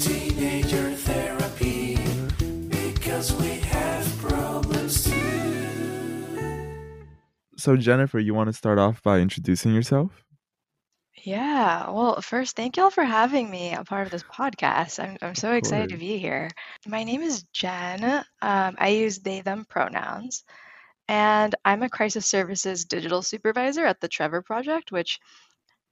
Teenager therapy because we have problems too. So, Jennifer, you want to start off by introducing yourself? Yeah, well, first, thank y'all for having me a part of this podcast. I'm I'm so excited to be here. My name is Jen. Um, I use they, them pronouns, and I'm a crisis services digital supervisor at the Trevor Project, which,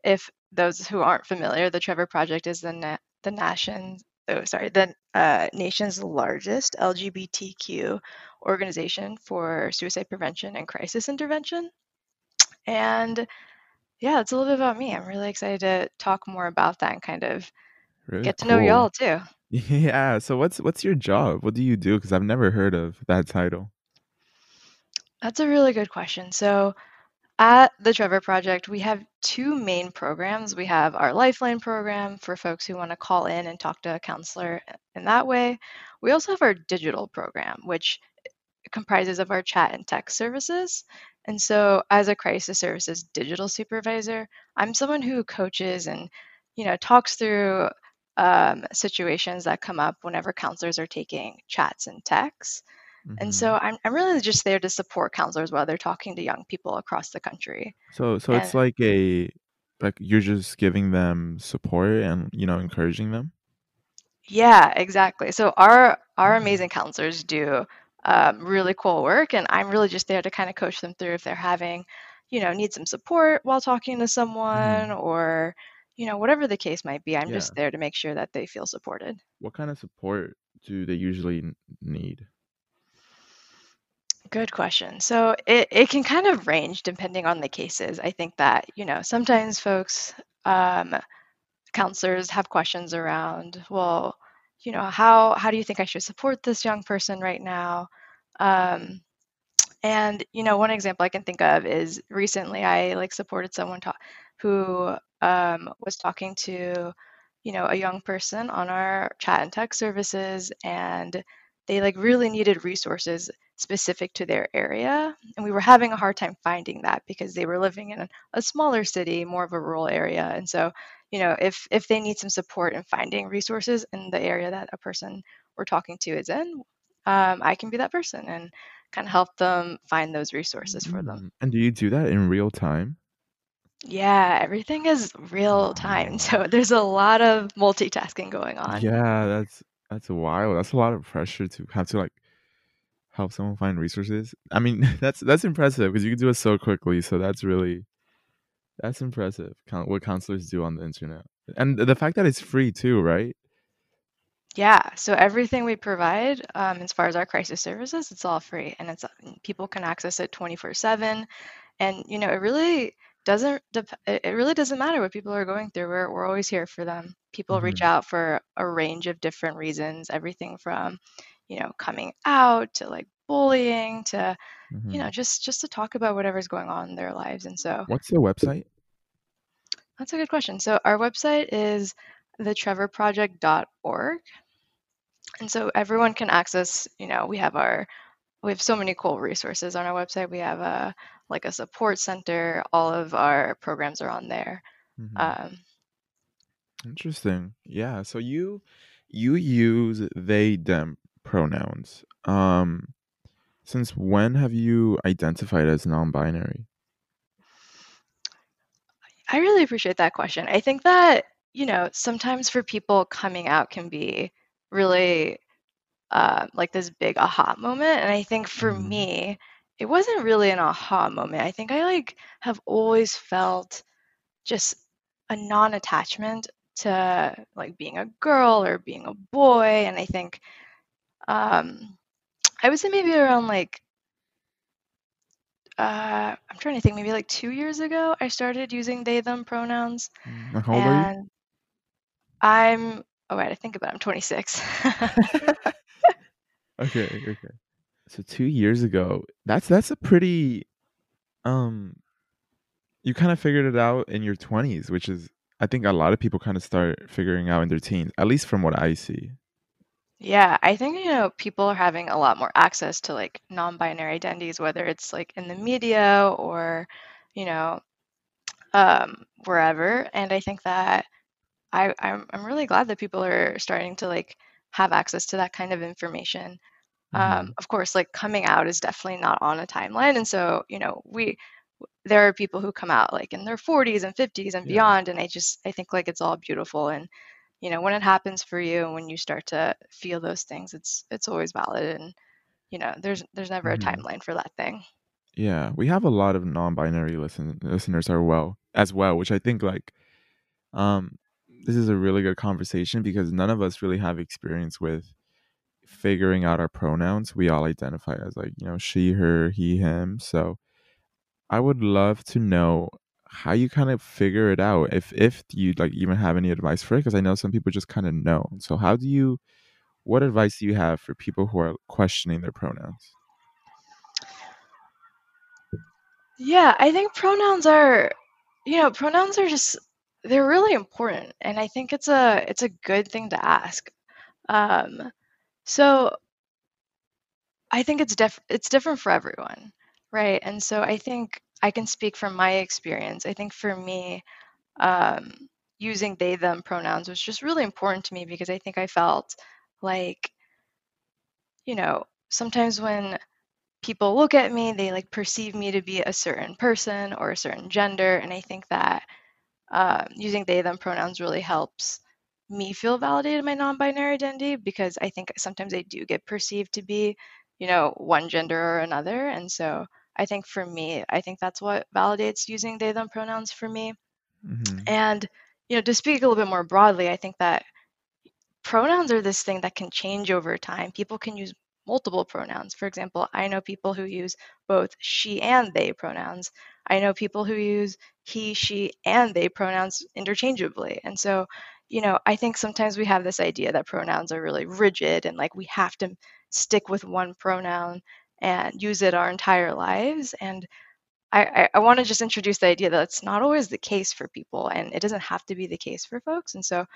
if those who aren't familiar, the Trevor Project is the na the nation's oh, sorry, the uh, nation's largest LGBTQ organization for suicide prevention and crisis intervention. And yeah, that's a little bit about me. I'm really excited to talk more about that and kind of Really get to know y'all too. Yeah. So, what's what's your job? What do you do? Because I've never heard of that title. That's a really good question. So, at the Trevor Project, we have two main programs. We have our Lifeline program for folks who want to call in and talk to a counselor in that way. We also have our digital program, which comprises of our chat and text services. And so, as a crisis services digital supervisor, I'm someone who coaches and you know talks through um, situations that come up whenever counselors are taking chats and texts. And hmm so I'm, I'm really just there to support counselors while they're talking to young people across the country. So, so it's like a like you're just giving them support and you know encouraging them. yeah, exactly. So our our Mm. amazing counselors do um, really cool work, and I'm really just there to kind of coach them through if they're having, you know, need some support while talking to someone, hmm or you know, whatever the case might be. I'm Yeah. just there to make sure that they feel supported. What kind of support do they usually need? Good question. So it, it can kind of range depending on the cases. I think that, you know, sometimes folks, um, counselors have questions around, well, you know, how how do you think I should support this young person right now? Um, and you know, one example I can think of is recently I like supported someone ta- who um, was talking to, you know, a young person on our chat and text services, and they like really needed resources specific to their area, and we were having a hard time finding that because they were living in a, smaller city, more of a rural area, and so, you know, if if they need some support in finding resources in the area that a person we're talking to is in, um, I can be that person and kind of help them find those resources for them. Mm. And do you do that in real time? Yeah, everything is real time. So there's a lot of multitasking going on. Yeah, that's that's wild. That's a lot of pressure to have to like help someone find resources. I mean, that's that's impressive because you can do it so quickly. So that's really that's impressive. What counselors do on the internet, and the fact that it's free too, right? Yeah, so everything we provide, um, as far as our crisis services, it's all free and it's people can access it 24/7. And you know, it really doesn't dep- it really doesn't matter what people are going through. We're we're always here for them. People reach hmm out for a range of different reasons, everything from, you know, coming out to like bullying to, you know, hmm just just to talk about whatever's going on in their lives. And so What's the website? that's a good question. So our website is thetrevorproject.org. And so everyone can access, you know, we have our we have so many cool resources on our website. We have a like a support center. All of our programs are on there. hmm Um, Interesting. Yeah. So you you use they them pronouns. Um, since when have you identified as non-binary? I really appreciate that question. I think that, you know, sometimes for people coming out can be really uh, like this big aha moment. And I think for hmm me, it wasn't really an aha moment. I think I like have always felt just a non-attachment to like being a girl or being a boy. And I think um, I would say maybe around like uh, I'm trying to think, maybe like two years ago, I started using they them pronouns. Mm, and How old are you? I'm oh wait, I think about it, I'm 26. Okay, okay. So two years ago, that's that's a pretty um you kind of figured it out in your 20s, which is I think a lot of people kind of start figuring out in their teens, at least from what I see. Yeah, I think, you know, people are having a lot more access to like non-binary identities, whether it's like in the media or, you know, um, wherever. And I think that I I'm I'm really glad that people are starting to like have access to that kind of information. Um, hmm of course, like coming out is definitely not on a timeline, and so you know we there are people who come out like in their 40s and 50s and Yeah. beyond, and I just I think like it's all beautiful, and you know when it happens for you and when you start to feel those things, it's it's always valid, and you know there's there's never a hmm timeline for that thing. Yeah. We have a lot of non-binary listen listeners are well as well, which I think like um this is a really good conversation because none of us really have experience with figuring out our pronouns. We all identify as like, you know, she, her, he, him. So I would love to know how you kind of figure it out. If if you like even have any advice for it, because I know some people just kind of know. So how do you? What advice do you have for people who are questioning their pronouns? Yeah, I think pronouns are, you know, pronouns are just they're really important, and I think it's a it's a good thing to ask. Um, so I think it's diff it's different for everyone, right? And so I think I can speak from my experience. I think for me, um, using they them pronouns was just really important to me because I think I felt like, you know, sometimes when people look at me, they like perceive me to be a certain person or a certain gender, and I think that um, using they them pronouns really helps me feel validated in my non-binary identity because I think sometimes I do get perceived to be, you know, one gender or another. And so I think for me, I think that's what validates using they them pronouns for me. Mm-hmm. And, you know, to speak a little bit more broadly, I think that pronouns are this thing that can change over time. People can use multiple pronouns. For example, I know people who use both she and they pronouns. I know people who use he, she, and they pronouns interchangeably. And so, you know, I think sometimes we have this idea that pronouns are really rigid and like we have to stick with one pronoun and use it our entire lives. And I, I, I want to just introduce the idea that it's not always the case for people and it doesn't have to be the case for folks. And so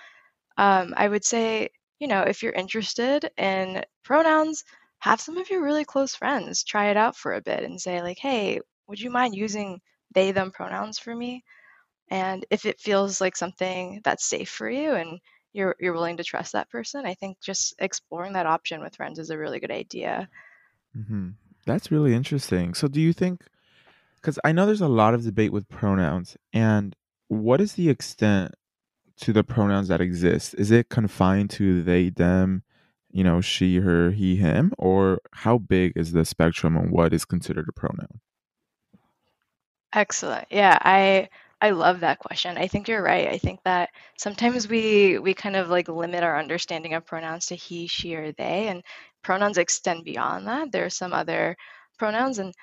um, I would say, you know, if you're interested in pronouns, have some of your really close friends try it out for a bit and say, like, hey, would you mind using they, them pronouns for me? And if it feels like something that's safe for you and you're you're willing to trust that person, I think just exploring that option with friends is a really good idea. Mm-hmm. That's really interesting. So do you think? Because I know there's a lot of debate with pronouns, and what is the extent to the pronouns that exist? Is it confined to they, them, you know, she, her, he, him, or how big is the spectrum on what is considered a pronoun? Excellent. Yeah, I I love that question. I think you're right. I think that sometimes we we kind of like limit our understanding of pronouns to he, she, or they, and pronouns extend beyond that. There are some other pronouns, and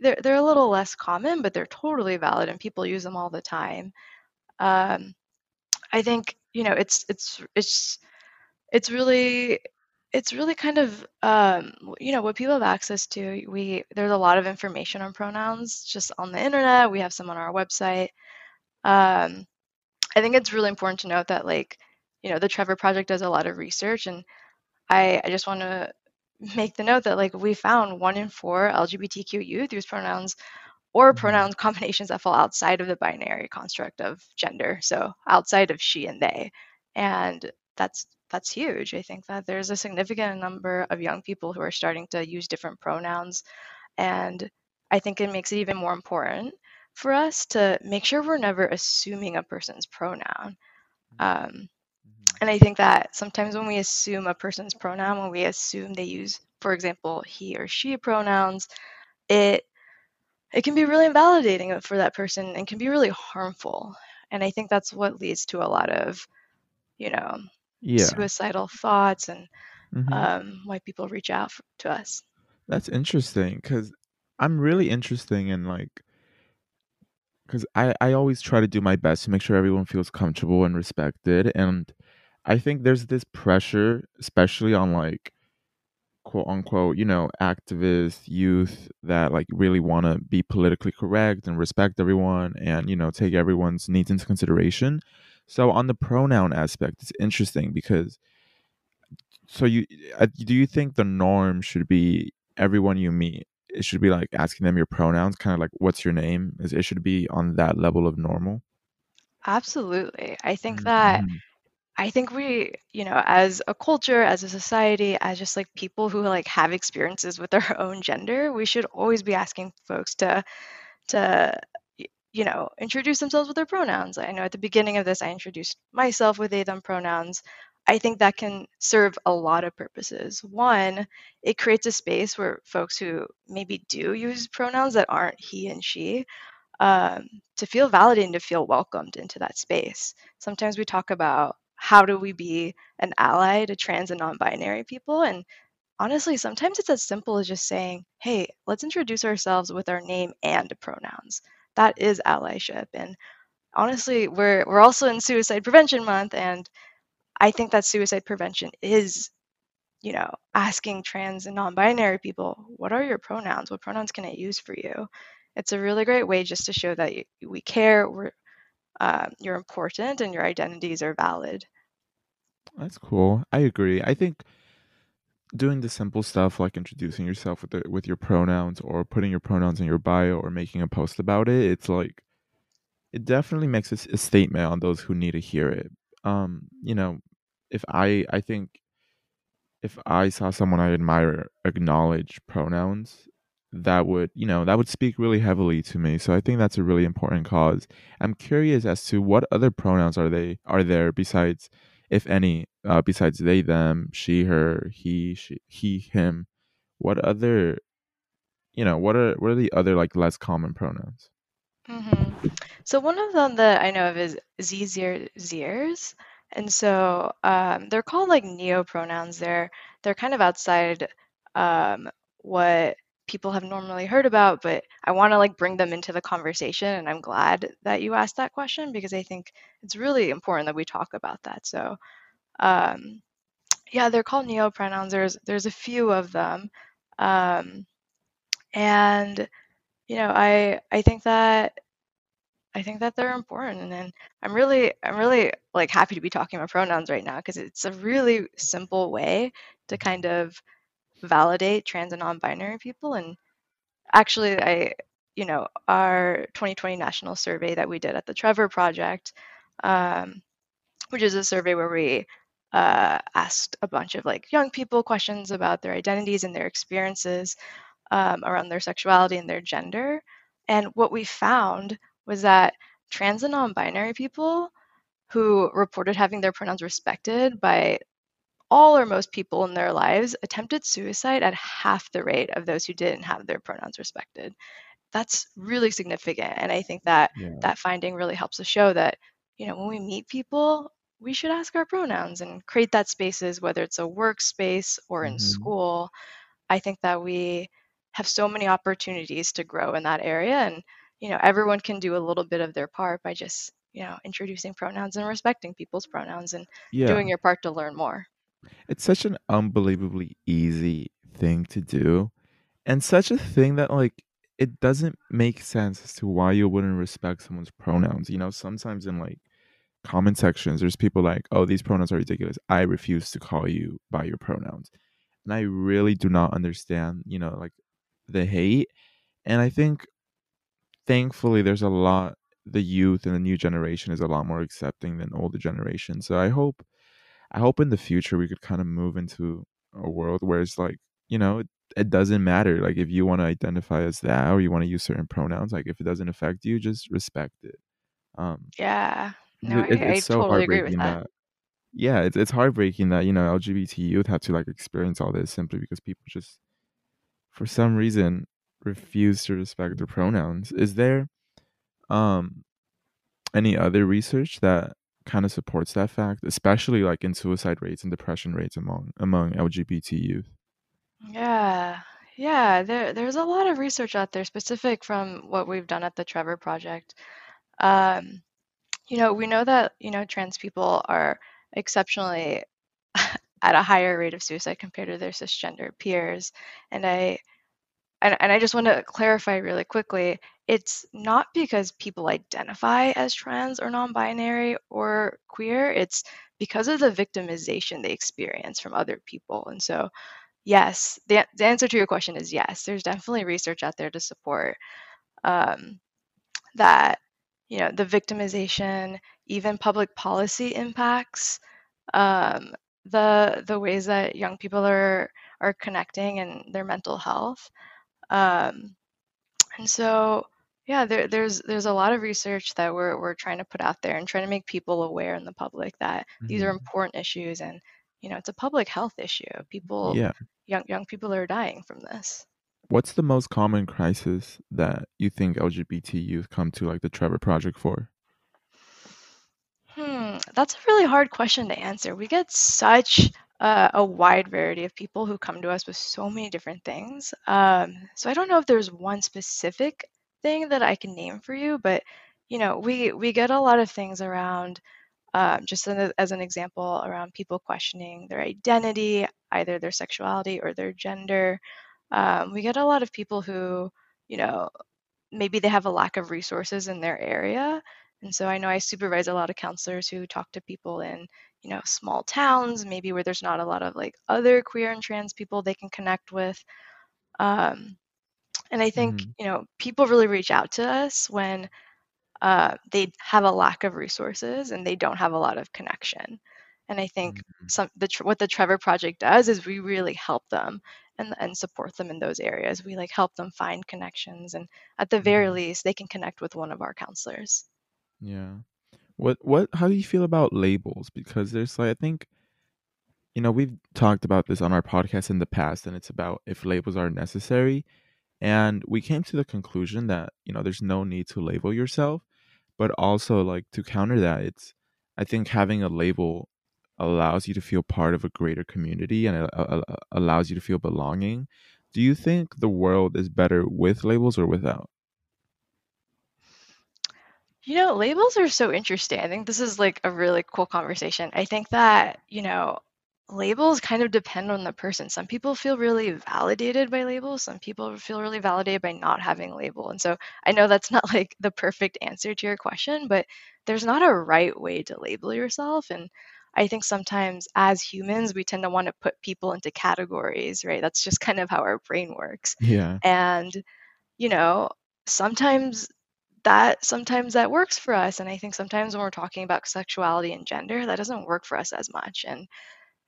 they're they're a little less common, but they're totally valid, and people use them all the time. Um, I think you know it's it's it's it's really it's really kind of um, you know what people have access to. We there's a lot of information on pronouns just on the internet. We have some on our website. Um, I think it's really important to note that like you know the Trevor Project does a lot of research, and I I just want to make the note that like we found one in four LGBTQ youth use pronouns or Mm-hmm. pronoun combinations that fall outside of the binary construct of gender, so outside of she and they. And that's that's huge. I think that there's a significant number of young people who are starting to use different pronouns and I think it makes it even more important for us to make sure we're never assuming a person's pronoun. Um, Mm-hmm. And I think that sometimes when we assume a person's pronoun, when we assume they use, for example, he or she pronouns, it it can be really invalidating for that person and can be really harmful. And I think that's what leads to a lot of, you know, Yeah. suicidal thoughts and Mm-hmm. um, why people reach out f- to us. That's interesting because I'm really interested in like because I I always try to do my best to make sure everyone feels comfortable and respected, and I think there's this pressure, especially on like quote unquote, you know, activist youth that like really want to be politically correct and respect everyone and, you know, take everyone's needs into consideration. So on the pronoun aspect, it's interesting because so you uh, do you think the norm should be everyone you meet it should be like asking them your pronouns kind of like what's your name is it should be on that level of normal Absolutely. I think that mm-hmm. I think we, you know, as a culture, as a society, as just like people who like have experiences with their own gender, we should always be asking folks to to you know, introduce themselves with their pronouns. I know at the beginning of this, I introduced myself with they, them pronouns. I think that can serve a lot of purposes. One, it creates a space where folks who maybe do use pronouns that aren't he and she um, to feel validated and to feel welcomed into that space. Sometimes we talk about how do we be an ally to trans and non binary people. And honestly, sometimes it's as simple as just saying, hey, let's introduce ourselves with our name and pronouns. That is allyship. And honestly, we're, we're also in Suicide Prevention Month. And I think that suicide prevention is, you know, asking trans and non binary people, what are your pronouns? What pronouns can I use for you? It's a really great way just to show that we care, we're, uh, you're important, and your identities are valid. That's cool. I agree. I think doing the simple stuff like introducing yourself with the, with your pronouns or putting your pronouns in your bio or making a post about it, it's like it definitely makes a, a statement on those who need to hear it. Um, you know, if I I think if I saw someone I admire acknowledge pronouns, that would you know that would speak really heavily to me. So I think that's a really important cause. I'm curious as to what other pronouns are they are there besides if any, uh, besides they, them, she, her, he, she, he, him, what other, you know, what are what are the other like less common pronouns? hmm So one of them that I know of is zir zirs, and so um, they're called like neo pronouns. They're they're kind of outside um, what people have normally heard about, but I want to like bring them into the conversation. And I'm glad that you asked that question because I think it's really important that we talk about that. So, um, yeah, they're called neo pronouns. There's there's a few of them, um, and you know, I I think that I think that they're important, and I'm really I'm really like happy to be talking about pronouns right now because it's a really simple way to kind of validate trans and non-binary people and actually i you know our 2020 national survey that we did at the trevor project um, which is a survey where we uh, asked a bunch of like young people questions about their identities and their experiences um, around their sexuality and their gender. And what we found was that trans and non-binary people who reported having their pronouns respected by all or most people in their lives attempted suicide at half the rate of those who didn't have their pronouns respected. That's really significant. And I think that Yeah. that finding really helps us show that, you know, when we meet people, we should ask our pronouns and create that spaces, whether it's a workspace or in hmm school. I think that we have so many opportunities to grow in that area. And, you know, everyone can do a little bit of their part by just, you know, introducing pronouns and respecting people's pronouns and doing your part to learn more. It's such an unbelievably easy thing to do, and such a thing that like it doesn't make sense as to why you wouldn't respect someone's pronouns. You know, sometimes in like comment sections, there's people like, "Oh, these pronouns are ridiculous. I refuse to call you by your pronouns," and I really do not understand. You know, like the hate, and I think thankfully there's a lot. The youth and the new generation is a lot more accepting than older generation. So I hope I hope in the future we could kind of move into a world where it's like, you know, it, it doesn't matter. Like if you want to identify as that or you want to use certain pronouns, like if it doesn't affect you, just respect it. Um, Yeah. No, it, I, I it's so totally agree with heartbreaking that. that, yeah, it's it's heartbreaking that you know LGBT youth have to like experience all this simply because people just for some reason refuse to respect their pronouns. Is there um any other research that kind of supports that fact, especially like in suicide rates and depression rates among among LGBT youth? Yeah. Yeah, there there's a lot of research out there specific from what we've done at the Trevor Project. Um, you know, we know that, you know, trans people are exceptionally at a higher rate of suicide compared to their cisgender peers. And I and, and I just want to clarify really quickly, it's not because people identify as trans or non-binary or queer, it's because of the victimization they experience from other people. And so Yes, the, the answer to your question is yes. There's definitely research out there to support um, that, you know, the victimization, even public policy impacts um, the the ways that young people are are connecting and their mental health. Um, and so yeah, there, there's there's a lot of research that we're we're trying to put out there and trying to make people aware in the public that these are hmm important issues and you know it's a public health issue. People Yeah. young young people are dying from this. What's the most common crisis that you think LGBT youth come to like the Trevor Project for? Hmm, that's a really hard question to answer. We get such a, a wide variety of people who come to us with so many different things. Um, so I don't know if there's one specific thing that I can name for you, but you know, we we get a lot of things around um, just as, as an example around people questioning their identity, either their sexuality or their gender. Um, we get a lot of people who, you know, maybe they have a lack of resources in their area. And so I know I supervise a lot of counselors who talk to people in, you know, small towns, maybe where there's not a lot of like other queer and trans people they can connect with. Um, and I think, hmm you know, people really reach out to us when uh, they have a lack of resources and they don't have a lot of connection. And I think hmm some the what the Trevor Project does is we really help them and and support them in those areas. We like help them find connections, and at the very hmm least, they can connect with one of our counselors. Yeah. What what how do you feel about labels? Because there's like I think, you know, we've talked about this on our podcast in the past and it's about if labels are necessary. And we came to the conclusion that, you know, there's no need to label yourself, but also like to counter that, it's I think having a label allows you to feel part of a greater community and it allows you to feel belonging. Do you think the world is better with labels or without? You know, labels are so interesting. I think this is like a really cool conversation. I think that, you know, labels kind of depend on the person. Some people feel really validated by labels, some people feel really validated by not having a label. And so I know that's not like the perfect answer to your question, but there's not a right way to label yourself. And I think sometimes as humans, we tend to want to put people into categories, right? That's just kind of how our brain works. Yeah. And, you know, sometimes that sometimes that works for us and i think sometimes when we're talking about sexuality and gender that doesn't work for us as much and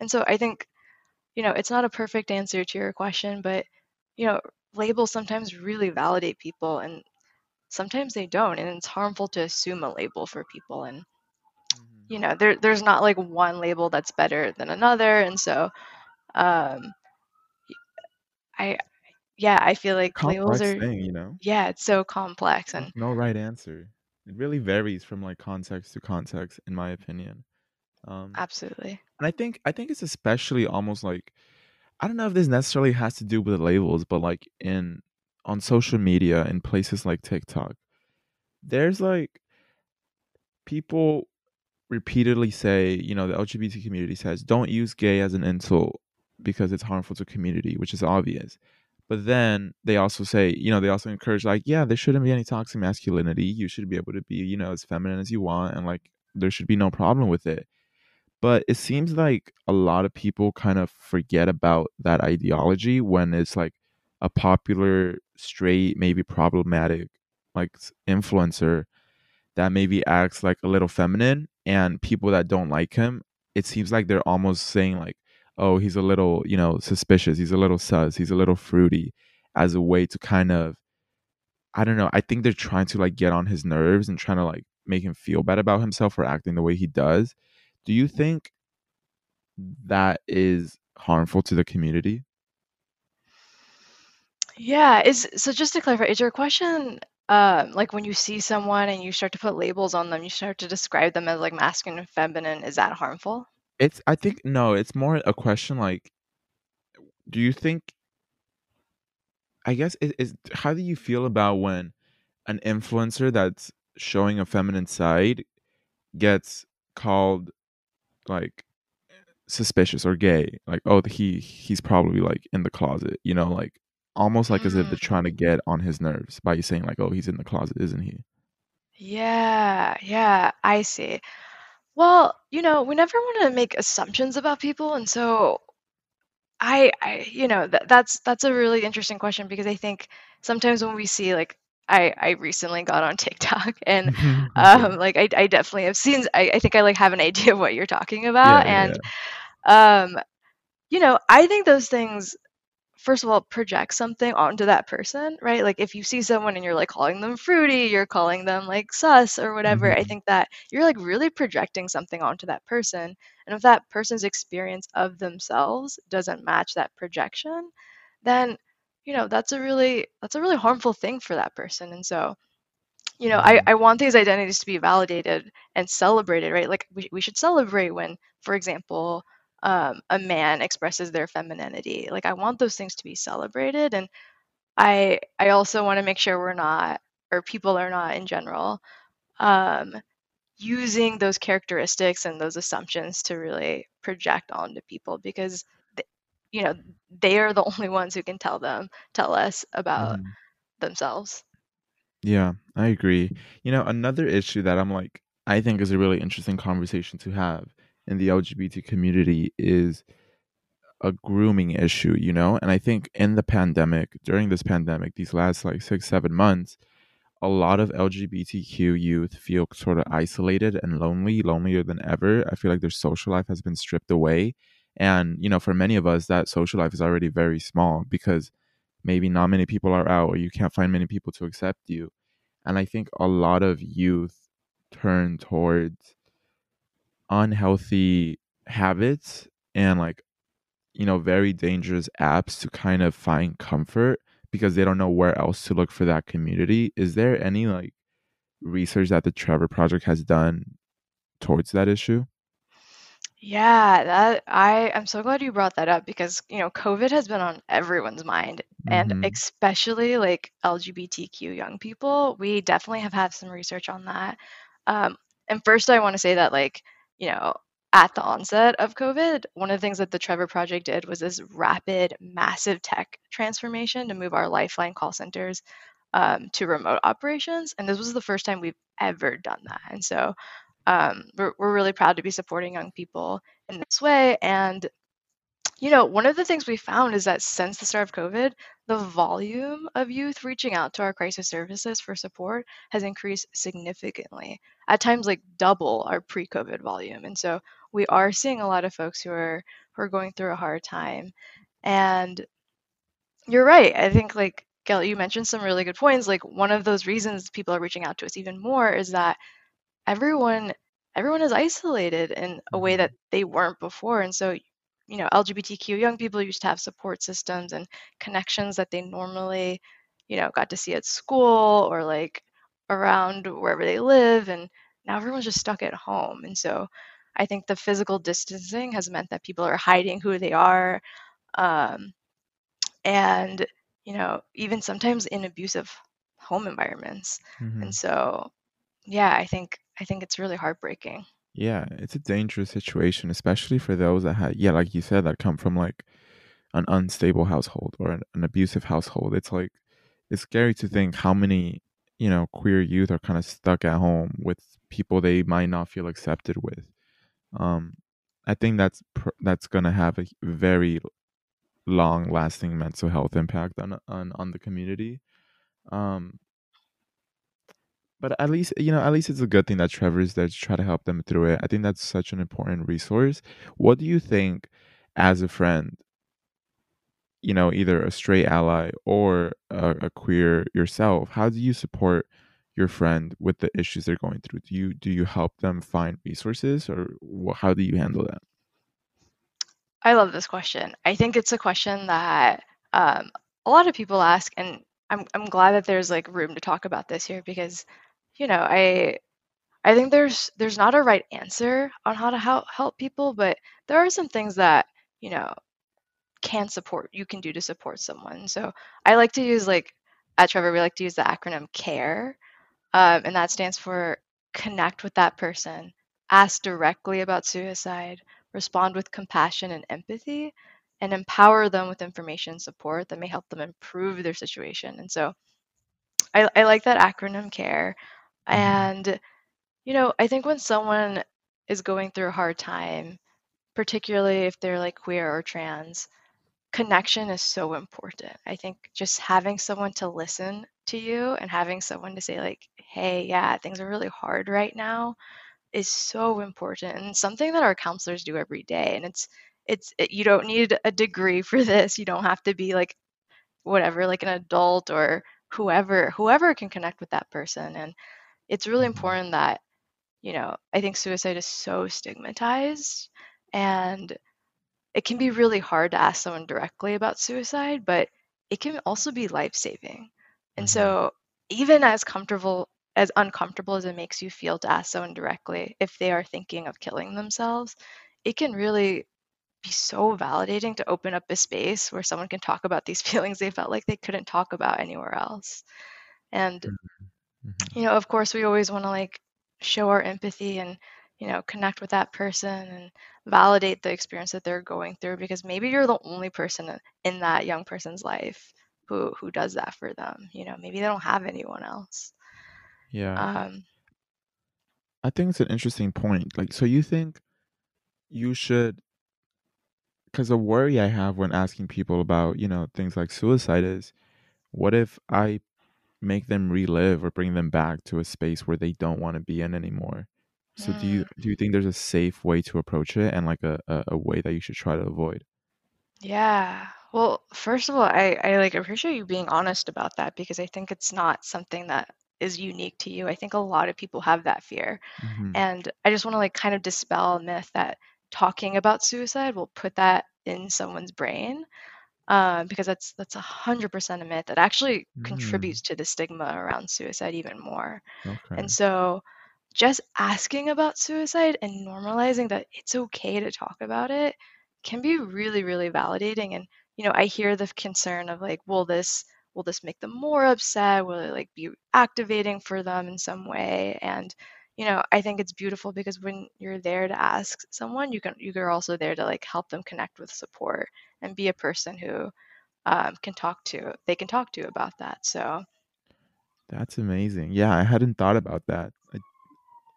and so i think you know it's not a perfect answer to your question but you know labels sometimes really validate people and sometimes they don't and it's harmful to assume a label for people and Mhm. you know there there's not like one label that's better than another and so um i yeah i feel like labels are thing, you know? yeah it's so complex and no right answer. It really varies from like context to context, in my opinion. Um, absolutely and I think I think it's especially almost like I don't know if this necessarily has to do with labels, but like in on social media in places like TikTok, there's like people repeatedly say, you know, the LGBT community says, don't use gay as an insult because it's harmful to community, which is obvious. But then they also say, you know, they also encourage like, yeah, there shouldn't be any toxic masculinity. You should be able to be, you know, as feminine as you want and like there should be no problem with it. But it seems like a lot of people kind of forget about that ideology when it's like a popular straight, maybe problematic like influencer that maybe acts like a little feminine and people that don't like him it seems like they're almost saying like oh he's a little you know suspicious he's a little sus he's a little fruity as a way to kind of i don't know i think they're trying to like get on his nerves and trying to like make him feel bad about himself for acting the way he does do you think that is harmful to the community Yeah, is so just to clarify, is your question um like when you see someone and you start to put labels on them, you start to describe them as like masculine and feminine, is that harmful? It's i think no it's more a question like do you think i guess it is how do you feel about when an influencer that's showing a feminine side gets called like suspicious or gay? Like oh he he's probably like in the closet you know like almost like as if they're Mm, trying to get on his nerves by saying like oh he's in the closet isn't he? Yeah, yeah, I see. Well, you know, we never want to make assumptions about people, and so I, I, you know, that that's that's a really interesting question because I think sometimes when we see like I I recently got on TikTok and um like I I definitely have seen I, I think I like have an idea of what you're talking about Yeah, yeah. and um you know I think those things first of all project something onto that person right like if you see someone and you're like calling them fruity you're calling them like sus or whatever i Mhm. think that you're like really projecting something onto that person and if that person's experience of themselves doesn't match that projection then you know that's a really that's a really harmful thing for that person and so you know i Mhm. i want these identities to be validated and celebrated right like we, we should celebrate when for example um, a man expresses their femininity like i want those things to be celebrated and i i also want to make sure we're not or people are not in general um, using those characteristics and those assumptions to really project onto people because th- you know they are the only ones who can tell them tell us about Mhm. themselves Yeah, I agree. You know, another issue that I'm like, I think is a really interesting conversation to have in the LGBT community is a grooming issue, you know? And I think in the pandemic, during this pandemic, these last like six, seven months, a lot of LGBTQ youth feel sort of isolated and lonely, lonelier than ever. I feel like their social life has been stripped away. And, you know, for many of us, that social life is already very small because maybe not many people are out or you can't find many people to accept you. And I think a lot of youth turn towards unhealthy habits and like you know, very dangerous apps to kind of find comfort because they don't know where else to look for that community. Is there any like research that the Trevor Project has done towards that issue? Yeah, that I I'm so glad you brought that up because, you know, COVID has been on everyone's mind and Mm-hmm. especially like LGBTQ young people. We definitely have had some research on that. Um, and first I want to say that like, you know, at the onset of COVID, one of the things that the Trevor Project did was this rapid, massive tech transformation to move our Lifeline call centers um, to remote operations. And this was the first time we've ever done that. And so um, we're, we're really proud to be supporting young people in this way. And, you know, one of the things we found is that since the start of COVID, the volume of youth reaching out to our crisis services for support has increased significantly, at times like double our pre COVID volume. And so we are seeing a lot of folks who are who are going through a hard time. And you're right. I think like Gael, you mentioned some really good points. Like one of those reasons people are reaching out to us even more is that everyone everyone is isolated in a way Mm-hmm. that they weren't before and so you know lgbtq young people used to have support systems and connections that they normally you know got to see at school or like around wherever they live and now everyone's just stuck at home and so i think the physical distancing has meant that people are hiding who they are um, and you know even sometimes in abusive home environments Mm-hmm. and so yeah i think i think it's really heartbreaking Yeah, it's a dangerous situation, especially for those that had, yeah, like you said, that come from like an unstable household or an, an abusive household. It's like, it's scary to think how many, you know, queer youth are kind of stuck at home with people they might not feel accepted with. Um, I think that's pr- that's gonna have a very long lasting mental health impact on on on the community. Um, but at least you know, at least it's a good thing that Trevor's there to try to help them through it. I think that's such an important resource. What do you think, as a friend, you know, either a straight ally or a, a queer yourself? How do you support your friend with the issues they're going through? Do you do you help them find resources, or how do you handle that? i love this question i think it's a question that um, a lot of people ask and I'm, I'm glad that there's like room to talk about this here because you know i i think there's there's not a right answer on how to help help people but there are some things that you know can support you can do to support someone so i like to use like at trevor we like to use the acronym care um, and that stands for connect with that person ask directly about suicide respond with compassion and empathy and empower them with information support that may help them improve their situation and so i, I like that acronym care. Mm-hmm. and you know i think when someone is going through a hard time particularly if they're like queer or trans connection is so important. I think just having someone to listen to you and having someone to say, like, hey, yeah, things are really hard right now is so important and something that our counselors do every day. And it's, it's, it, you don't need a degree for this. You don't have to be like, whatever, like an adult or whoever, whoever can connect with that person. And it's really Mhm. important that, you know, I think suicide is so stigmatized and it can be really hard to ask someone directly about suicide, but it can also be life saving. And Mhm. so, even as comfortable as uncomfortable as it makes you feel to ask someone directly if they are thinking of killing themselves, it can really be so validating to open up a space where someone can talk about these feelings they felt like they couldn't talk about anywhere else. And Mhm. you know, of course, we always want to like show our empathy and, you know, connect with that person and validate the experience that they're going through because maybe you're the only person in- in that young person's life who who does that for them. You know, maybe they don't have anyone else. Yeah. Um, I think it's an interesting point. Like, so you think you should, because a worry I have when asking people about, you know, things like suicide is, what if I make them relive or bring them back to a space where they don't want to be in anymore? So do you do you think there's a safe way to approach it and like a, a, a way that you should try to avoid? yeah. Well, first of all, I, I like appreciate you being honest about that because I think it's not something that is unique to you. I think a lot of people have that fear. Mm-hmm. And I just want to like kind of dispel a myth that talking about suicide will put that in someone's brain, uh, because that's that's a hundred percent a myth. That actually Mm, contributes to the stigma around suicide even more. okay. And so, just asking about suicide and normalizing that it's okay to talk about it can be really, really validating. And you know, I hear the concern of like, will this will this make them more upset? Will it like be activating for them in some way? And you know, I think it's beautiful because when you're there to ask someone, you can you're also there to like help them connect with support and be a person who um, can talk to they can talk to about that. So That's amazing. Yeah, I hadn't thought about that. I,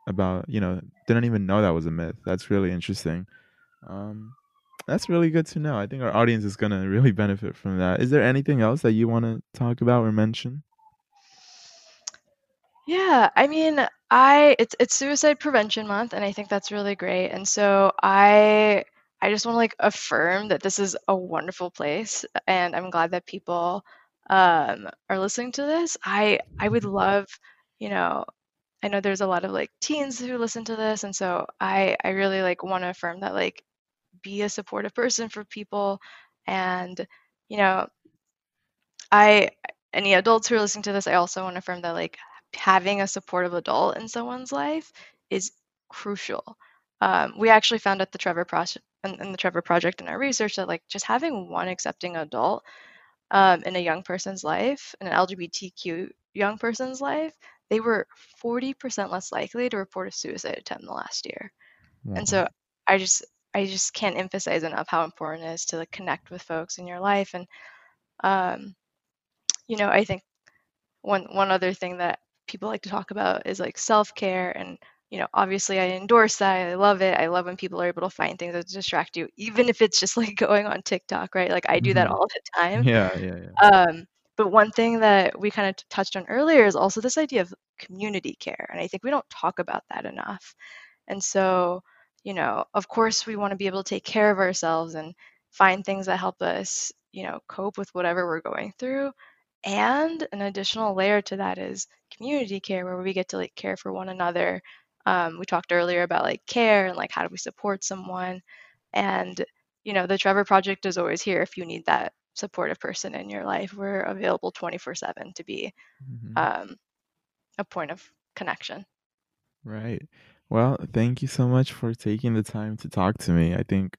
about, you know, didn't even know that was a myth. That's really interesting. Um, that's really good to know. I think our audience is gonna really benefit from that. Is there anything else that you want to talk about or mention? Yeah, I mean, I it's it's Suicide Prevention Month, and I think that's really great. And so I I just want to like affirm that this is a wonderful place, and I'm glad that people um, are listening to this. I I would love, you know, I know there's a lot of like teens who listen to this, and so I I really like want to affirm that like be a supportive person for people, and you know, I any adults who are listening to this, I also want to affirm that like having a supportive adult in someone's life is crucial. Um, we actually found at the Trevor Project in, the Trevor Project in our research that like just having one accepting adult um, in a young person's life, in an LGBTQ young person's life, they were 40% less likely to report a suicide attempt in the last year. And so I just I just can't emphasize enough how important it is to like connect with folks in your life and um, you know, I think one one other thing that people like to talk about is like self-care and you know obviously i endorse that i love it i love when people are able to find things that distract you even if it's just like going on tiktok right? Like i do that hmm all the time. Yeah, yeah, yeah. um, but one thing that we kind of touched on earlier is also this idea of community care and i think we don't talk about that enough. And so you know of course we want to be able to take care of ourselves and find things that help us you know cope with whatever we're going through and an additional layer to that is community care, where we get to like care for one another. Um, we talked earlier about like care and like how do we support someone. And, you know, the Trevor Project is always here if you need that supportive person in your life. We're available 24 7 to be hmm um, a point of connection. Right. Well, thank you so much for taking the time to talk to me. I think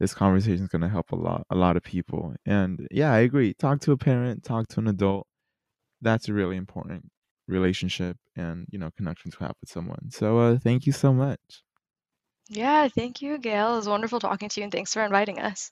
this conversation is going to help a lot, a lot of people. And yeah, I agree. Talk to a parent, talk to an adult. That's a really important relationship and, you know, connection to have with someone. So, uh, thank you so much. Yeah, thank you, Gael. It was wonderful talking to you, and thanks for inviting us.